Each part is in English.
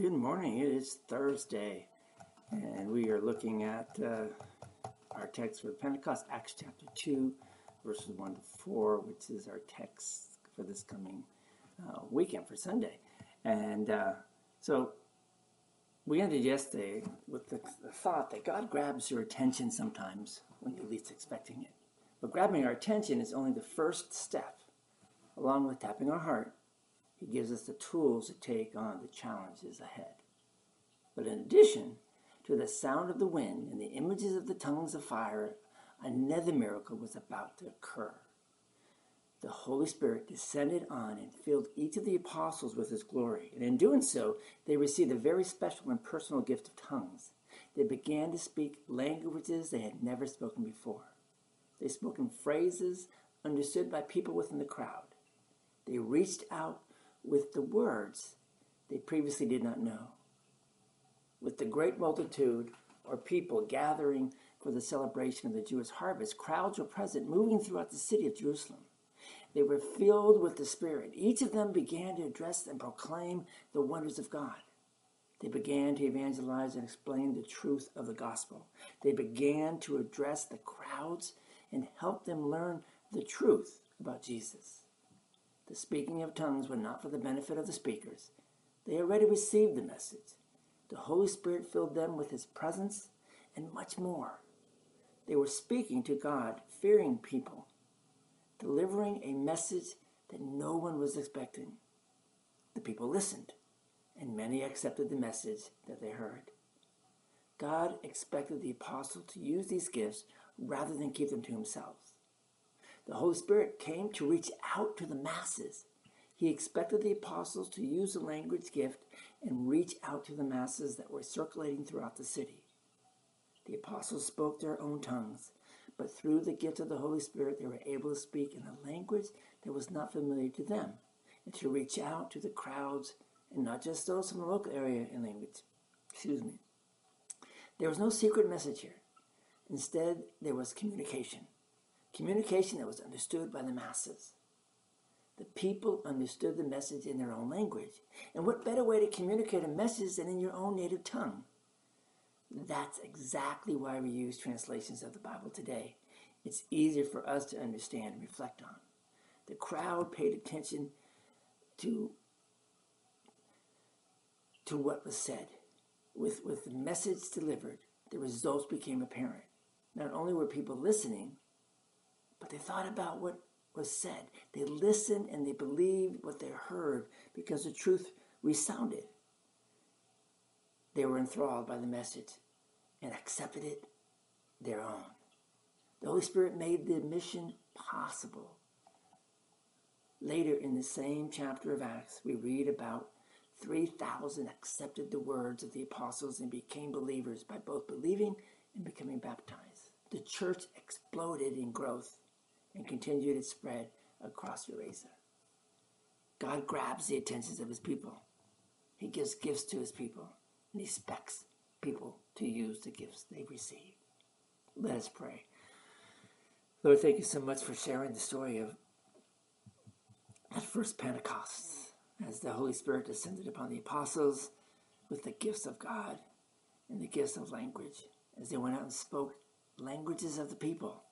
Good morning. It is Thursday, and we are looking at uh, our text for Pentecost, Acts chapter 2, verses 1 to 4, which is our text for this coming uh, weekend for Sunday. And uh, so we ended yesterday with the, the thought that God grabs your attention sometimes when you're least expecting it. But grabbing our attention is only the first step, along with tapping our heart he gives us the tools to take on the challenges ahead. But in addition to the sound of the wind and the images of the tongues of fire, another miracle was about to occur. The Holy Spirit descended on and filled each of the apostles with his glory. And in doing so, they received a very special and personal gift of tongues. They began to speak languages they had never spoken before. They spoke in phrases understood by people within the crowd. They reached out with the words they previously did not know. With the great multitude or people gathering for the celebration of the Jewish harvest, crowds were present moving throughout the city of Jerusalem. They were filled with the Spirit. Each of them began to address and proclaim the wonders of God. They began to evangelize and explain the truth of the gospel. They began to address the crowds and help them learn the truth about Jesus. The speaking of tongues were not for the benefit of the speakers. They already received the message. The Holy Spirit filled them with His presence and much more. They were speaking to God, fearing people, delivering a message that no one was expecting. The people listened, and many accepted the message that they heard. God expected the apostle to use these gifts rather than keep them to himself. The Holy Spirit came to reach out to the masses. He expected the apostles to use the language gift and reach out to the masses that were circulating throughout the city. The apostles spoke their own tongues, but through the gift of the Holy Spirit, they were able to speak in a language that was not familiar to them and to reach out to the crowds and not just those from the local area in language. Excuse me. There was no secret message here. Instead, there was communication communication that was understood by the masses. The people understood the message in their own language. And what better way to communicate a message than in your own native tongue? That's exactly why we use translations of the Bible today. It's easier for us to understand and reflect on. The crowd paid attention to, to what was said. With, with the message delivered, the results became apparent. Not only were people listening, but they thought about what was said. They listened and they believed what they heard because the truth resounded. They were enthralled by the message and accepted it their own. The Holy Spirit made the mission possible. Later in the same chapter of Acts, we read about 3,000 accepted the words of the apostles and became believers by both believing and becoming baptized. The church exploded in growth and continued its spread across Eurasia. God grabs the attentions of his people. He gives gifts to his people, and he expects people to use the gifts they receive. Let us pray. Lord, thank you so much for sharing the story of that first Pentecost as the Holy Spirit descended upon the apostles with the gifts of God and the gifts of language as they went out and spoke languages of the people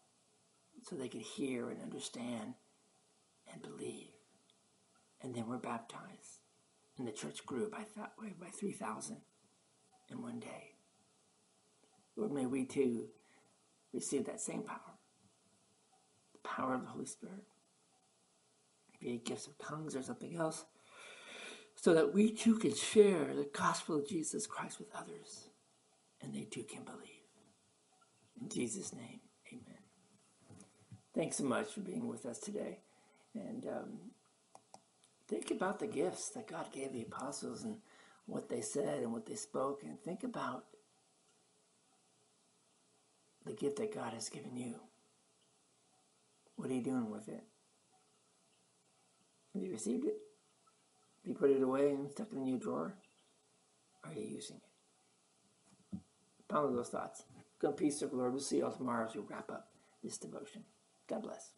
so they could hear and understand and believe. And then were baptized. And the church grew by, that way by 3,000 in one day. Lord, may we too receive that same power the power of the Holy Spirit. Be it gifts of tongues or something else, so that we too can share the gospel of Jesus Christ with others and they too can believe. In Jesus' name. Thanks so much for being with us today. And um, think about the gifts that God gave the apostles and what they said and what they spoke. And think about the gift that God has given you. What are you doing with it? Have you received it? Have you put it away and stuck it in your drawer? Are you using it? Ponder those thoughts. Go peace of the Lord. We'll see you all tomorrow as we wrap up this devotion. God bless.